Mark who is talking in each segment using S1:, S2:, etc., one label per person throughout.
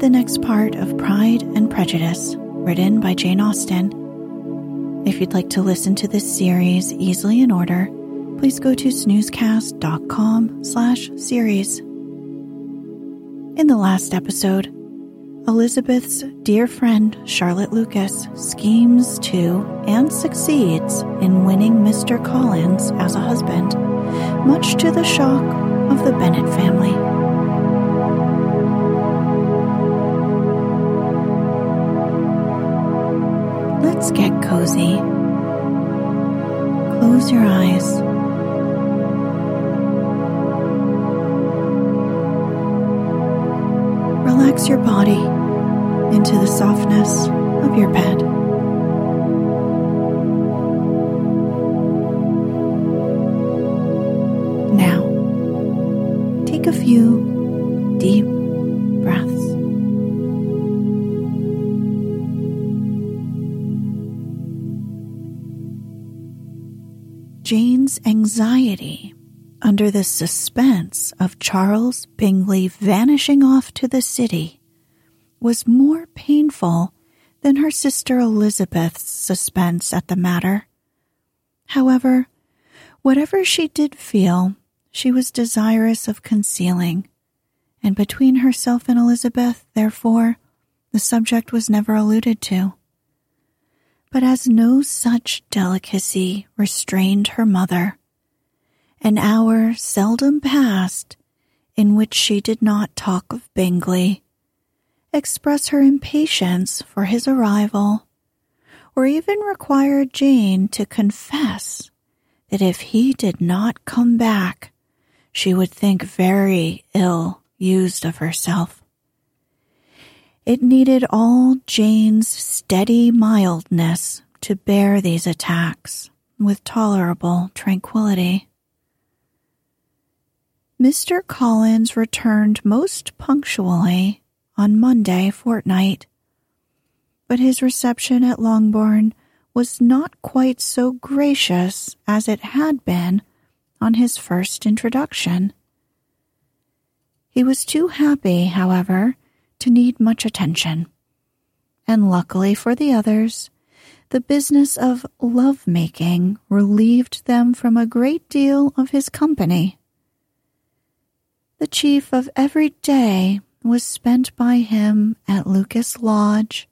S1: The next part of Pride and Prejudice, written by Jane Austen. If you'd like to listen to this series easily in order, please go to snoozecast.com slash series. In the last episode, Elizabeth's dear friend Charlotte Lucas schemes to and succeeds in winning Mr. Collins as a husband, much to the shock of the Bennet family. Let's get cozy. Close your eyes. Relax your body into the softness of your bed. Anxiety under the suspense of Charles Bingley vanishing off to the city was more painful than her sister Elizabeth's suspense at the matter. However, whatever she did feel, she was desirous of concealing, and between herself and Elizabeth, therefore, the subject was never alluded to but as no such delicacy restrained her mother, an hour seldom passed in which she did not talk of Bingley, express her impatience for his arrival, or even require Jane to confess that if he did not come back, she would think very ill used of herself. It needed all Jane's steady mildness to bear these attacks with tolerable tranquillity. Mr. Collins returned most punctually on Monday fortnight, but his reception at Longbourn was not quite so gracious as it had been on his first introduction. He was too happy, however, to need much attention. And luckily for the others, the business of love making relieved them from a great deal of his company. The chief of every day was spent by him at Lucas Lodge,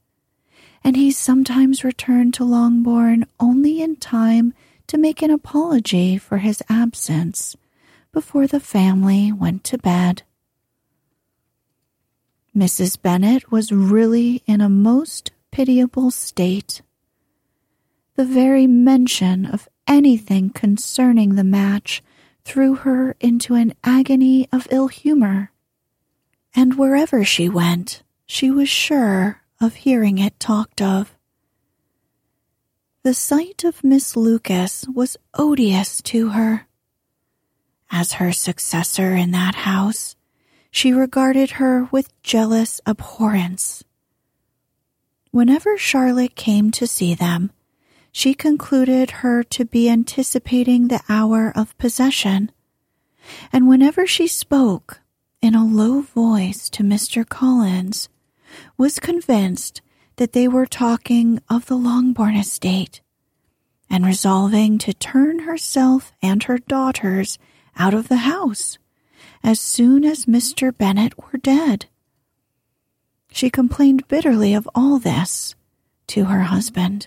S1: and he sometimes returned to Longbourn only in time to make an apology for his absence before the family went to bed. Mrs. Bennet was really in a most pitiable state. The very mention of anything concerning the match threw her into an agony of ill humor, and wherever she went, she was sure of hearing it talked of. The sight of Miss Lucas was odious to her. As her successor in that house, she regarded her with jealous abhorrence. Whenever Charlotte came to see them, she concluded her to be anticipating the hour of possession, and whenever she spoke in a low voice to Mr. Collins, was convinced that they were talking of the Longbourn estate, and resolving to turn herself and her daughters out of the house as soon as Mr. Bennet were dead. She complained bitterly of all this to her husband.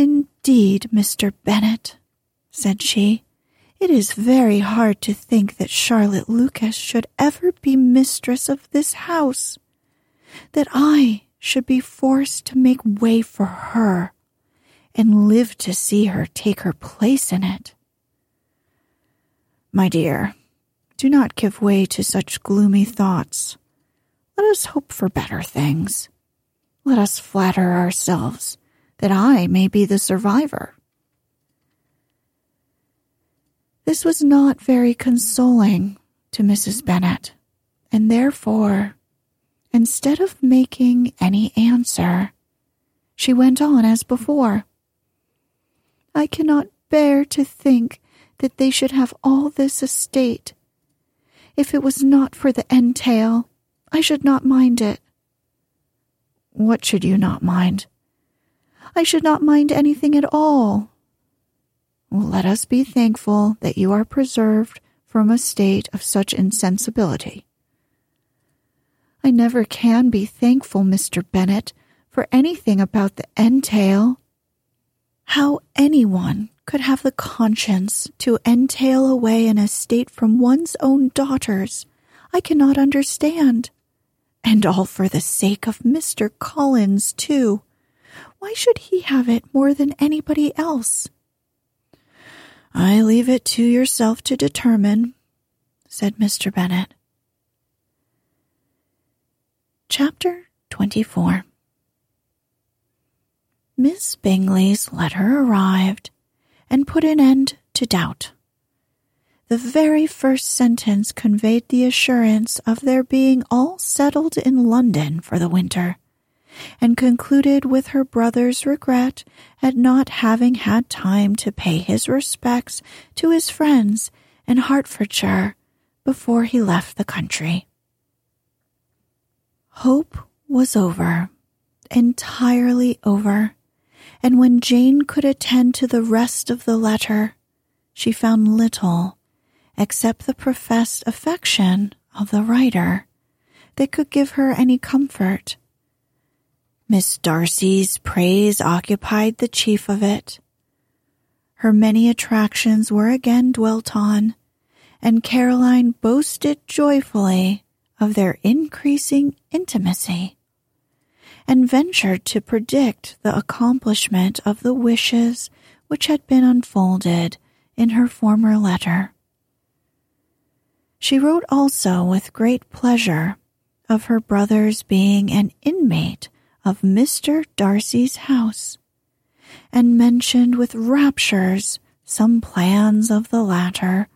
S1: Indeed, Mr. Bennet, said she, it is very hard to think that Charlotte Lucas should ever be mistress of this house, that I should be forced to make way for her and live to see her take her place in it. My dear, do not give way to such gloomy thoughts. Let us hope for better things. Let us flatter ourselves that I may be the survivor. This was not very consoling to Mrs. Bennet, and therefore, instead of making any answer, she went on as before. I cannot bear to think that they should have all this estate. If it was not for the entail, I should not mind it. What should you not mind? I should not mind anything at all. Let us be thankful that you are preserved from a state of such insensibility. I never can be thankful, Mr. Bennet, for anything about the entail. How anyone could have the conscience to entail away an estate from one's own daughters, I cannot understand. And all for the sake of Mr. Collins, too. Why should he have it more than anybody else? I leave it to yourself to determine, said Mr. Bennet. Chapter 24 Miss Bingley's letter arrived and put an end to doubt. The very first sentence conveyed the assurance of their being all settled in London for the winter and concluded with her brother's regret at not having had time to pay his respects to his friends in Hertfordshire before he left the country. Hope was over, entirely over, and when Jane could attend to the rest of the letter, she found little except the professed affection of the writer that could give her any comfort Miss Darcy's praise occupied the chief of it. Her many attractions were again dwelt on, and Caroline boasted joyfully of their increasing intimacy, and ventured to predict the accomplishment of the wishes which had been unfolded in her former letter. She wrote also with great pleasure of her brother's being an inmate of Mr. Darcy's house, and mentioned with raptures some plans of the latter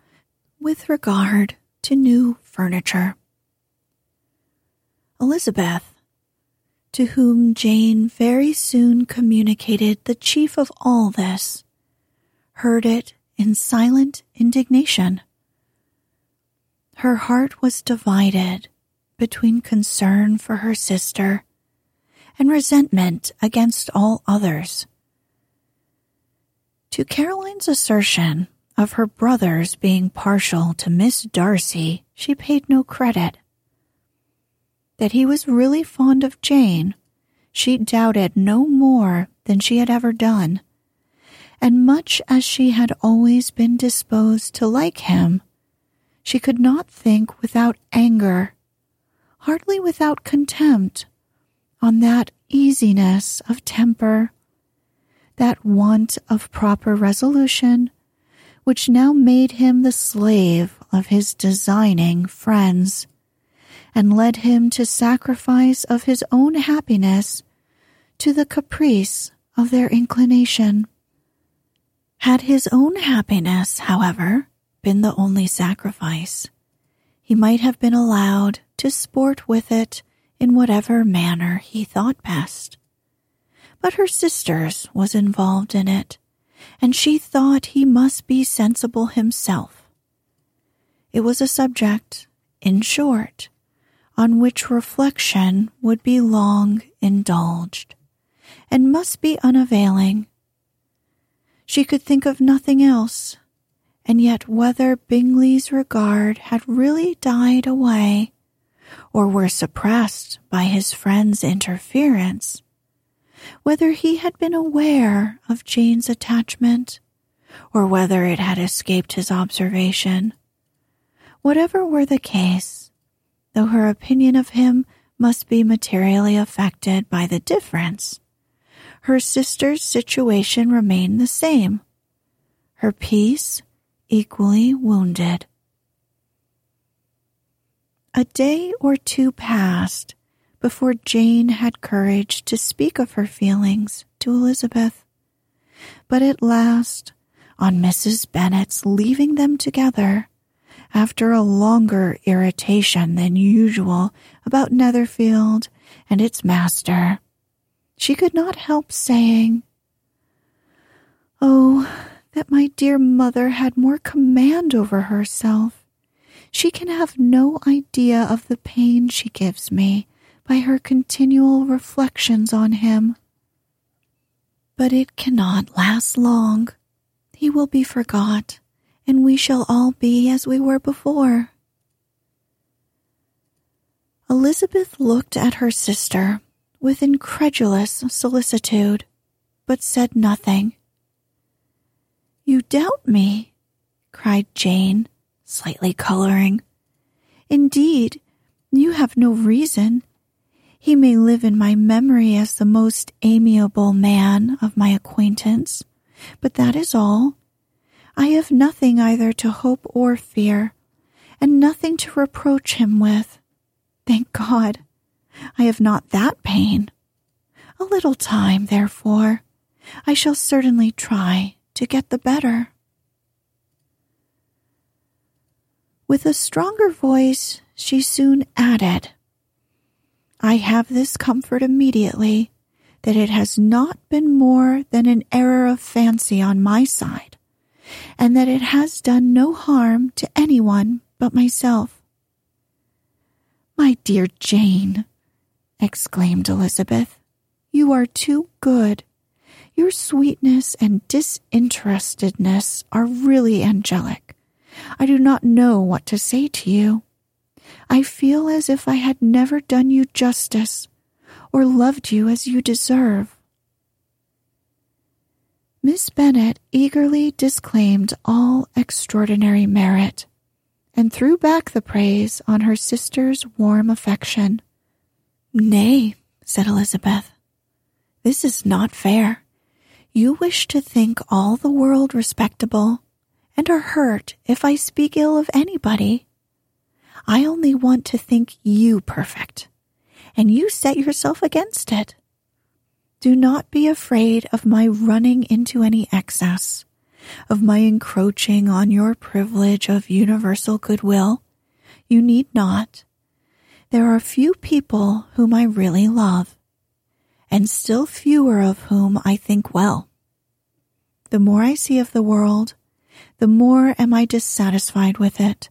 S1: with regard to new furniture. Elizabeth, to whom Jane very soon communicated the chief of all this, heard it in silent indignation. Her heart was divided between concern for her sister and resentment against all others. To Caroline's assertion of her brother's being partial to Miss Darcy, she paid no credit. That he was really fond of Jane, she doubted no more than she had ever done, and much as she had always been disposed to like him, she could not think without anger, hardly without contempt, on that easiness of temper, that want of proper resolution, which now made him the slave of his designing friends, and led him to sacrifice of his own happiness to the caprice of their inclination. Had his own happiness, however, been the only sacrifice, he might have been allowed to sport with it in whatever manner he thought best. But her sister's was involved in it, and she thought he must be sensible himself. It was a subject, in short, on which reflection would be long indulged, and must be unavailing. She could think of nothing else, and yet whether Bingley's regard had really died away, or were suppressed by his friend's interference, whether he had been aware of Jane's attachment, or whether it had escaped his observation. Whatever were the case, though her opinion of him must be materially affected by the difference, her sister's situation remained the same, her peace equally wounded. A day or two passed before Jane had courage to speak of her feelings to Elizabeth. But at last, on Mrs. Bennet's leaving them together, after a longer irritation than usual about Netherfield and its master, she could not help saying, Oh, that my dear mother had more command over herself. She can have no idea of the pain she gives me by her continual reflections on him. But it cannot last long. He will be forgot, and we shall all be as we were before. Elizabeth looked at her sister with incredulous solicitude, but said nothing. You doubt me, cried Jane, slightly coloring. Indeed, you have no reason. He may live in my memory as the most amiable man of my acquaintance, but that is all. I have nothing either to hope or fear, and nothing to reproach him with. Thank God, I have not that pain. A little time, therefore, I shall certainly try to get the better. With a stronger voice, she soon added, I have this comfort immediately that it has not been more than an error of fancy on my side, and that it has done no harm to anyone but myself. My dear Jane, exclaimed Elizabeth, you are too good. Your sweetness and disinterestedness are really angelic. I do not know what to say to you. I feel as if I had never done you justice or loved you as you deserve. Miss Bennet eagerly disclaimed all extraordinary merit and threw back the praise on her sister's warm affection. Nay, said Elizabeth, this is not fair. You wish to think all the world respectable and are hurt if I speak ill of anybody. I only want to think you perfect, and you set yourself against it. Do not be afraid of my running into any excess, of my encroaching on your privilege of universal goodwill. You need not. There are few people whom I really love, and still fewer of whom I think well. The more I see of the world, the more am I dissatisfied with it.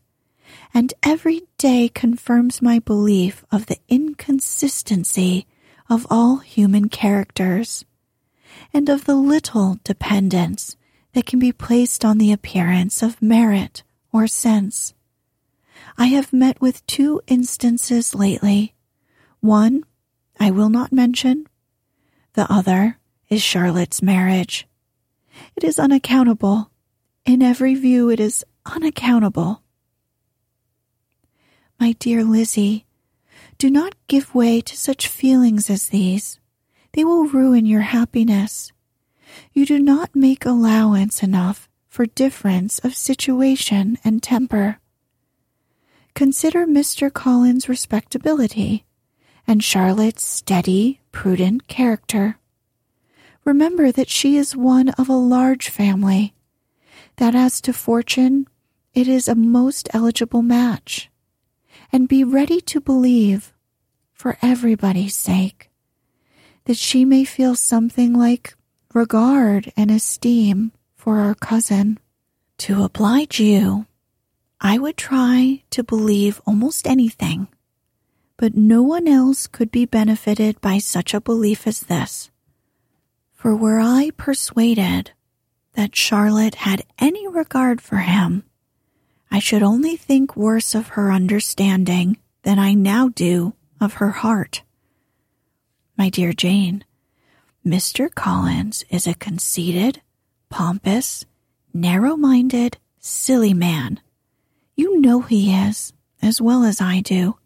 S1: And every day confirms my belief of the inconsistency of all human characters, and of the little dependence that can be placed on the appearance of merit or sense. I have met with two instances lately. One I will not mention. The other is Charlotte's marriage It is unaccountable. In every view, it is unaccountable. My dear Lizzie, do not give way to such feelings as these. They will ruin your happiness. You do not make allowance enough for difference of situation and temper. Consider Mr. Collins' respectability and Charlotte's steady, prudent character. Remember that she is one of a large family, that as to fortune, it is a most eligible match, and be ready to believe, for everybody's sake, that she may feel something like regard and esteem for our cousin. To oblige you, I would try to believe almost anything, but no one else could be benefited by such a belief as this. For were I persuaded that Charlotte had any regard for him, I should only think worse of her understanding than I now do of her heart. My dear Jane, Mr. Collins is a conceited, pompous, narrow minded, silly man. You know he is, as well as I do,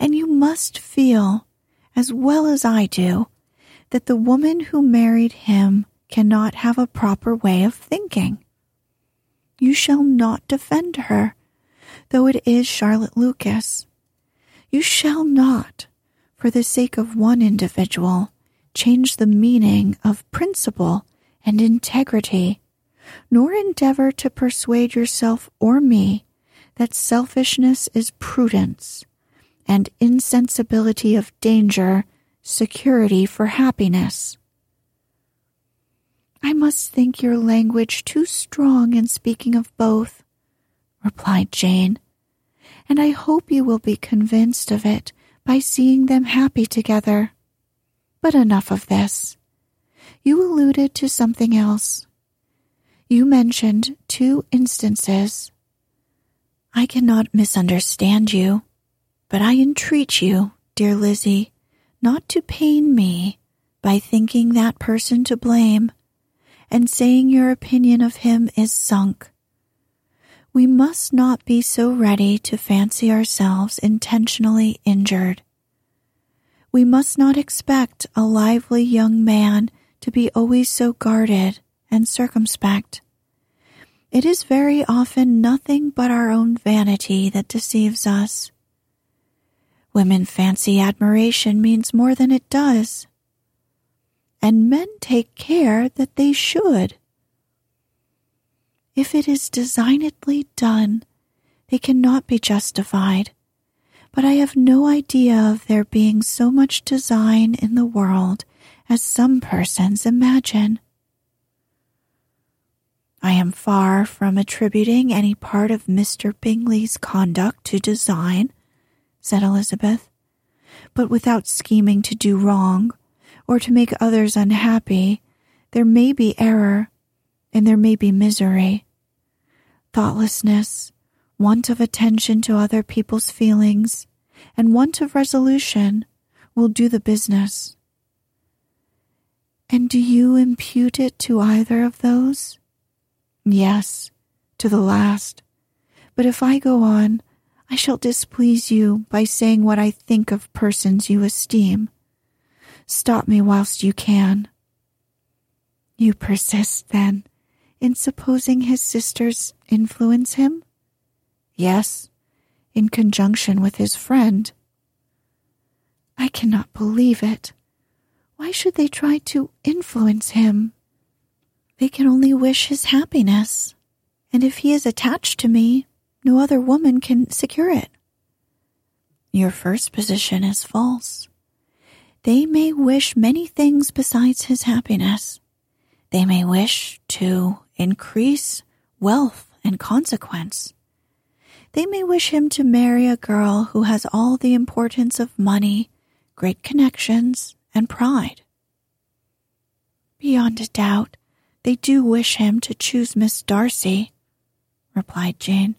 S1: and you must feel, as well as I do, that the woman who married him cannot have a proper way of thinking. You shall not defend her, though it is Charlotte Lucas. You shall not, for the sake of one individual, change the meaning of principle and integrity, nor endeavor to persuade yourself or me that selfishness is prudence and insensibility of danger security for happiness. I must think your language too strong in speaking of both, replied Jane, and I hope you will be convinced of it by seeing them happy together. But enough of this. You alluded to something else. You mentioned two instances. I cannot misunderstand you, but I entreat you, dear Lizzie, not to pain me by thinking that person to blame and saying your opinion of him is sunk. We must not be so ready to fancy ourselves intentionally injured. We must not expect a lively young man to be always so guarded and circumspect. It is very often nothing but our own vanity that deceives us. Women fancy admiration means more than it does. And men take care that they should. If it is designedly done, they cannot be justified. But I have no idea of there being so much design in the world as some persons imagine. I am far from attributing any part of Mr. Bingley's conduct to design said Elizabeth, but without scheming to do wrong or to make others unhappy, there may be error and there may be misery. Thoughtlessness, want of attention to other people's feelings, and want of resolution will do the business. And do you impute it to either of those? Yes, to the last. But if I go on, I shall displease you by saying what I think of persons you esteem. Stop me whilst you can. You persist, then, in supposing his sisters influence him? Yes, in conjunction with his friend. I cannot believe it. Why should they try to influence him? They can only wish his happiness, and if he is attached to me, no other woman can secure it. Your first position is false. They may wish many things besides his happiness. They may wish to increase wealth and consequence. They may wish him to marry a girl who has all the importance of money, great connections, and pride. Beyond a doubt, they do wish him to choose Miss Darcy, replied Jane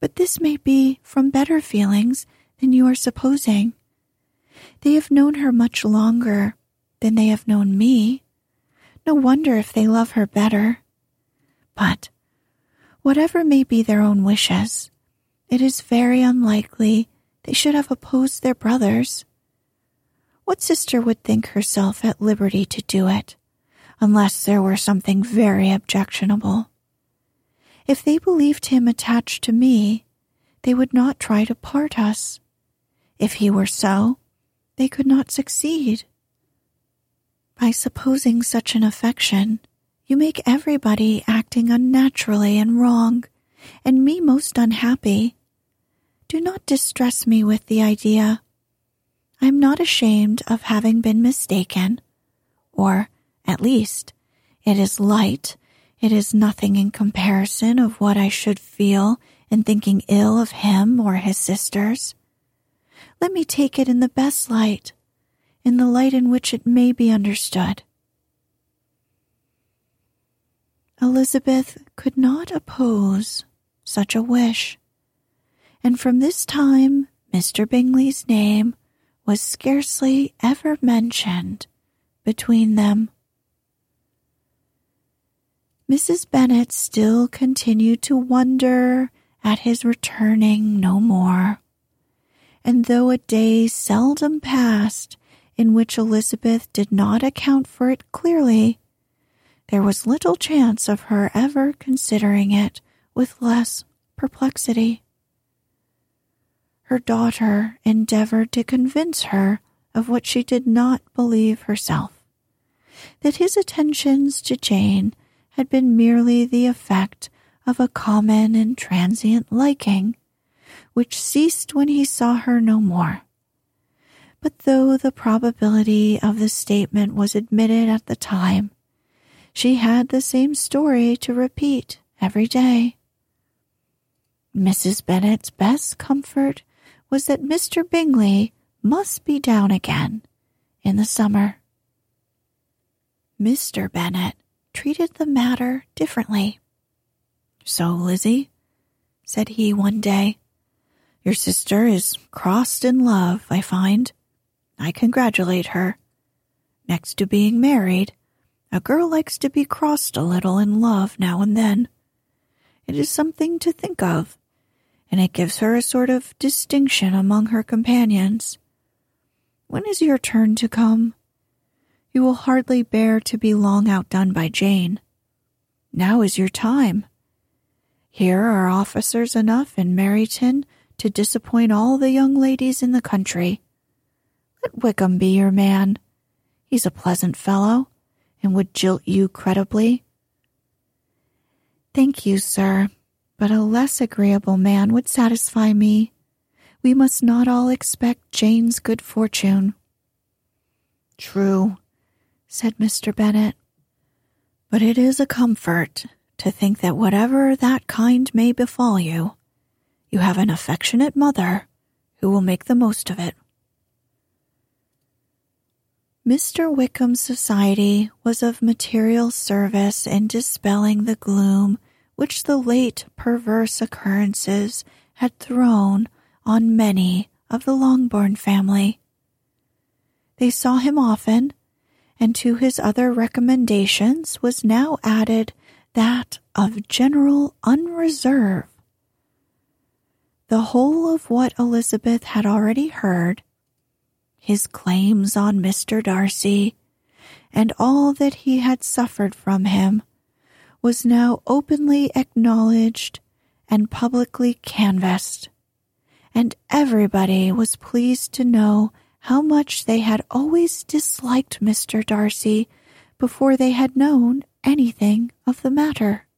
S1: but this may be from better feelings than you are supposing. They have known her much longer than they have known me. No wonder if they love her better. But whatever may be their own wishes, it is very unlikely they should have opposed their brothers. What sister would think herself at liberty to do it, unless there were something very objectionable? If they believed him attached to me, they would not try to part us. If he were so, they could not succeed. By supposing such an affection, you make everybody acting unnaturally and wrong, and me most unhappy. Do not distress me with the idea. I am not ashamed of having been mistaken, or, at least, it is light, it is nothing in comparison of what I should feel in thinking ill of him or his sisters. Let me take it in the best light, in the light in which it may be understood. Elizabeth could not oppose such a wish, and from this time Mr. Bingley's name was scarcely ever mentioned between them. Mrs. Bennet still continued to wonder at his returning no more, and though a day seldom passed in which Elizabeth did not account for it clearly, there was little chance of her ever considering it with less perplexity. Her daughter endeavored to convince her of what she did not believe herself that his attentions to Jane had been merely the effect of a common and transient liking, which ceased when he saw her no more. But though the probability of the statement was admitted at the time, she had the same story to repeat every day. Mrs. Bennet's best comfort was that Mr. Bingley must be down again in the summer. Mr. Bennet treated the matter differently. So, Lizzie, said he one day, your sister is crossed in love, I find. I congratulate her. Next to being married, a girl likes to be crossed a little in love now and then. It is something to think of, and it gives her a sort of distinction among her companions. When is your turn to come? You will hardly bear to be long outdone by Jane. Now is your time. Here are officers enough in Meryton to disappoint all the young ladies in the country. Let Wickham be your man. He's a pleasant fellow and would jilt you creditably. Thank you, sir, but a less agreeable man would satisfy me. We must not all expect Jane's good fortune. True, said Mr. Bennet, but it is a comfort to think that whatever that kind may befall you, you have an affectionate mother who will make the most of it. Mr. Wickham's society was of material service in dispelling the gloom which the late perverse occurrences had thrown on many of the Longbourn family. They saw him often, and to his other recommendations was now added that of general unreserve. The whole of what Elizabeth had already heard his claims on Mr. Darcy, and all that he had suffered from him, was now openly acknowledged and publicly canvassed, and everybody was pleased to know how much they had always disliked Mr. Darcy before they had known anything of the matter.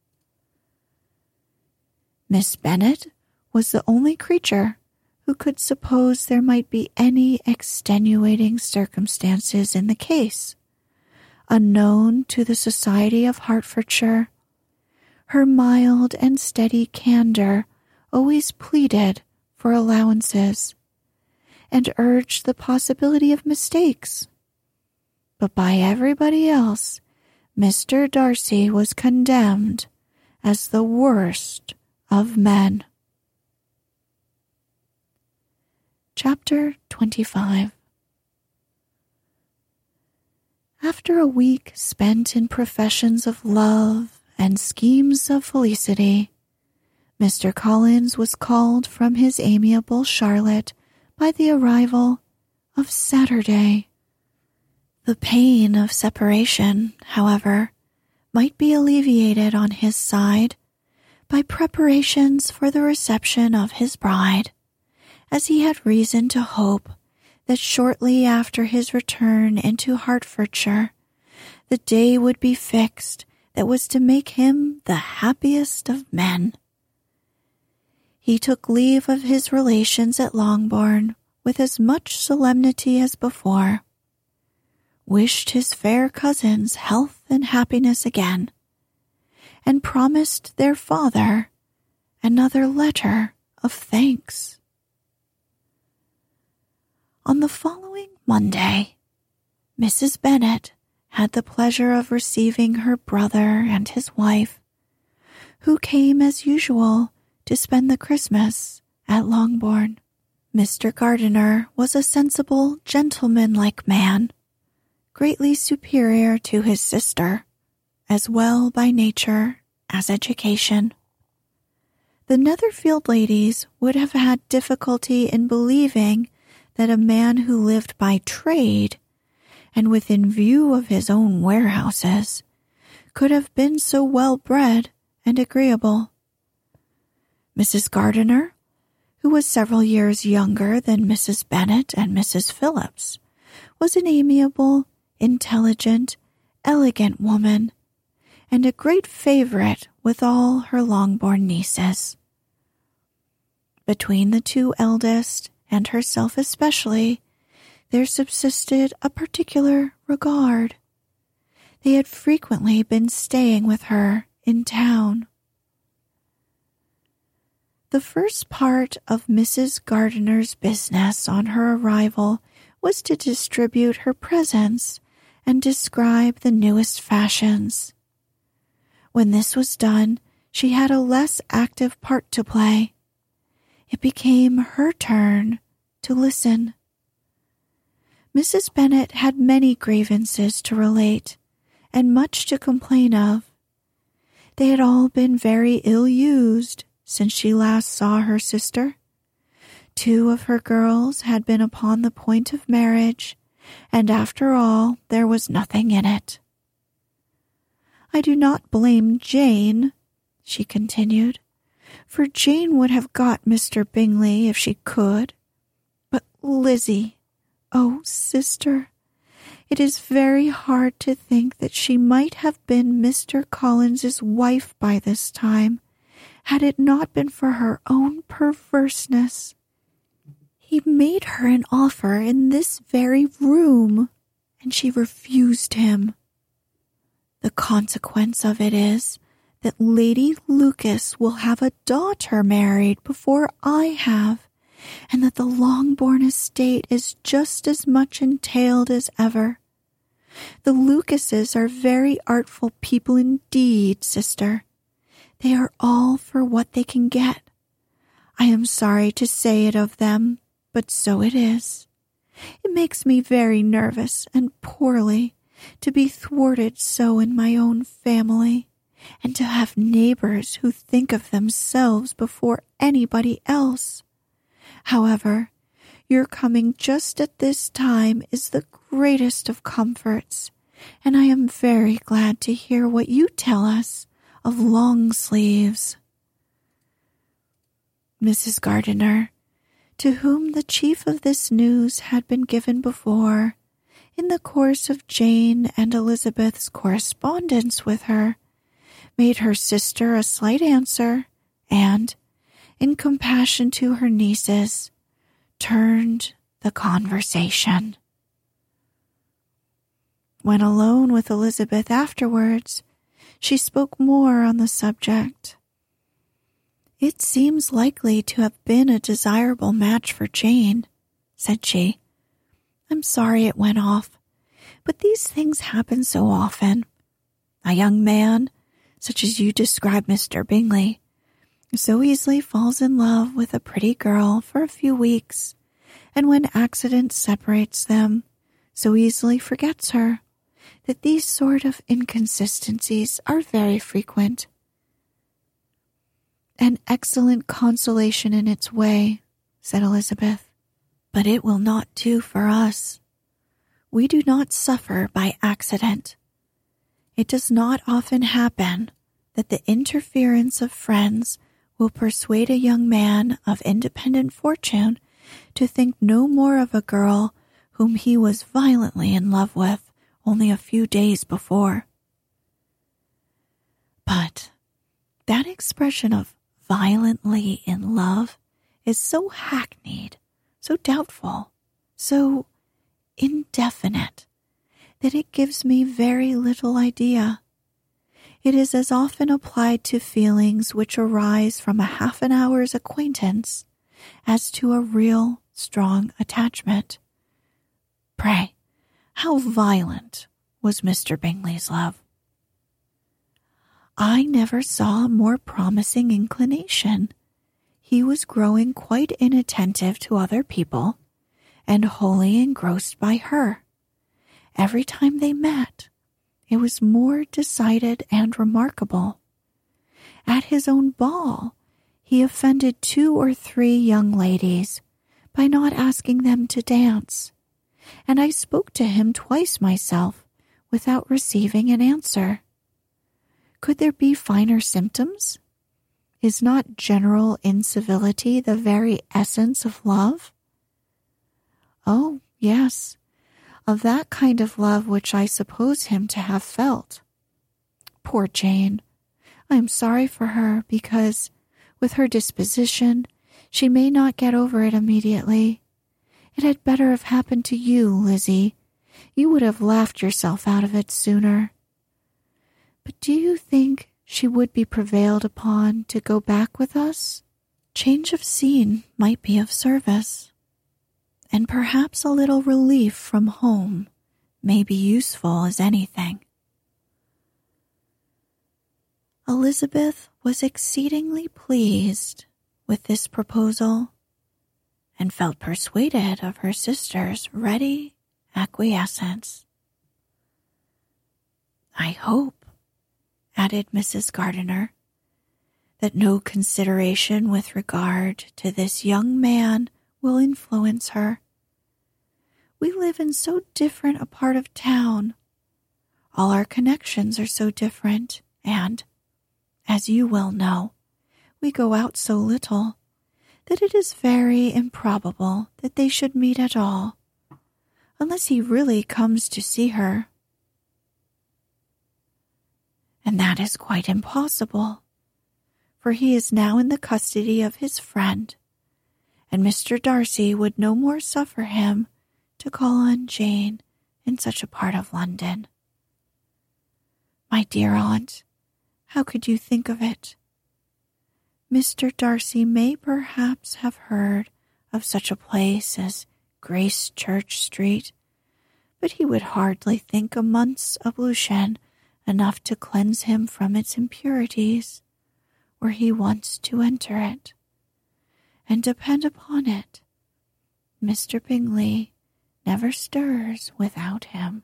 S1: Miss Bennet was the only creature who could suppose there might be any extenuating circumstances in the case. Unknown to the Society of Hertfordshire, her mild and steady candor always pleaded for allowances and urged the possibility of mistakes. But by everybody else, Mr. Darcy was condemned as the worst of men. Chapter 25 After a week spent in professions of love and schemes of felicity, Mr. Collins was called from his amiable Charlotte by the arrival of Saturday. The pain of separation, however, might be alleviated on his side by preparations for the reception of his bride, as he had reason to hope that shortly after his return into Hertfordshire, the day would be fixed that was to make him the happiest of men. He took leave of his relations at Longbourn with as much solemnity as before, wished his fair cousins health and happiness again, and promised their father another letter of thanks. On the following Monday, Mrs. Bennet had the pleasure of receiving her brother and his wife, who came as usual to spend the Christmas at Longbourn. Mr. Gardiner was a sensible, gentlemanlike man, greatly superior to his sister, as well by nature as education. The Netherfield ladies would have had difficulty in believing that a man who lived by trade and within view of his own warehouses could have been so well bred and agreeable. Mrs. Gardiner, who was several years younger than Mrs. Bennet and Mrs. Phillips, was an amiable, intelligent, elegant woman, and a great favorite with all her Longbourn nieces. Between the two eldest, and herself especially, there subsisted a particular regard. They had frequently been staying with her in town. The first part of Mrs. Gardiner's business on her arrival was to distribute her presents and describe the newest fashions. When this was done, she had a less active part to play. It became her turn to listen. Mrs. Bennet had many grievances to relate and much to complain of. They had all been very ill used since she last saw her sister. Two of her girls had been upon the point of marriage, and after all, there was nothing in it. I do not blame Jane, she continued, for Jane would have got Mr. Bingley if she could. But Lizzie, oh, sister, it is very hard to think that she might have been Mr. Collins's wife by this time had it not been for her own perverseness. He made her an offer in this very room, and she refused him. The consequence of it is that Lady Lucas will have a daughter married before I have, and that the Longbourn estate is just as much entailed as ever. The Lucases are very artful people indeed, sister, they are all for what they can get. I am sorry to say it of them, but so it is. It makes me very nervous and poorly to be thwarted so in my own family, and to have neighbors who think of themselves before anybody else. However, your coming just at this time is the greatest of comforts, and I am very glad to hear what you tell us of long sleeves. Mrs. Gardiner, to whom the chief of this news had been given before, in the course of Jane and Elizabeth's correspondence with her, made her sister a slight answer, and, in compassion to her nieces, turned the conversation. When alone with Elizabeth afterwards, she spoke more on the subject. It seems likely to have been a desirable match for Jane, said she. I'm sorry it went off, but these things happen so often. A young man, such as you describe Mr. Bingley, so easily falls in love with a pretty girl for a few weeks, and when accident separates them, so easily forgets her that these sort of inconsistencies are very frequent. An excellent consolation in its way, said Elizabeth, but it will not do for us. We do not suffer by accident. It does not often happen that the interference of friends will persuade a young man of independent fortune to think no more of a girl whom he was violently in love with only a few days before. But that expression of violently in love is so hackneyed, so doubtful, so indefinite that it gives me very little idea. It is as often applied to feelings which arise from a half an hour's acquaintance as to a real strong attachment. Pray, how violent was Mr. Bingley's love? I never saw a more promising inclination. He was growing quite inattentive to other people and wholly engrossed by her. Every time they met, it was more decided and remarkable. At his own ball, he offended two or three young ladies by not asking them to dance, and I spoke to him twice myself without receiving an answer. Could there be finer symptoms? Is not general incivility the very essence of love? Oh, yes, of that kind of love which I suppose him to have felt. Poor Jane! I am sorry for her because with her disposition, she may not get over it immediately. It had better have happened to you, Lizzie. You would have laughed yourself out of it sooner. But do you think she would be prevailed upon to go back with us? Change of scene might be of service, and perhaps a little relief from home may be useful as anything. Elizabeth was exceedingly pleased with this proposal and felt persuaded of her sister's ready acquiescence. I hope, added Mrs. Gardiner, that no consideration with regard to this young man will influence her. We live in so different a part of town. All our connections are so different, and as you well know, we go out so little that it is very improbable that they should meet at all, unless he really comes to see her. And that is quite impossible, for he is now in the custody of his friend, and Mr. Darcy would no more suffer him to call on Jane in such a part of London. My dear aunt, how could you think of it? Mr. Darcy may perhaps have heard of such a place as Gracechurch Street, but he would hardly think a month's ablution enough to cleanse him from its impurities were he once to enter it. And depend upon it, Mr. Bingley never stirs without him.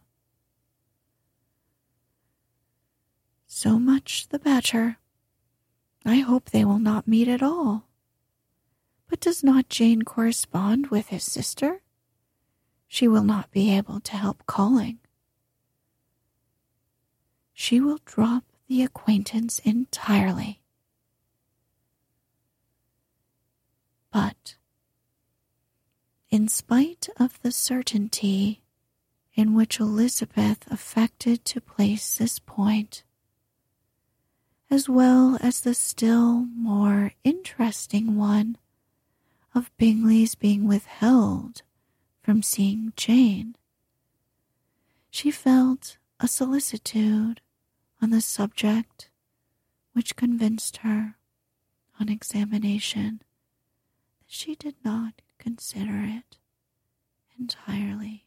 S1: So much the better. I hope they will not meet at all. But does not Jane correspond with his sister? She will not be able to help calling. She will drop the acquaintance entirely. But, in spite of the certainty in which Elizabeth affected to place this point, as well as the still more interesting one of Bingley's being withheld from seeing Jane. She felt a solicitude on the subject which convinced her on examination she did not consider it entirely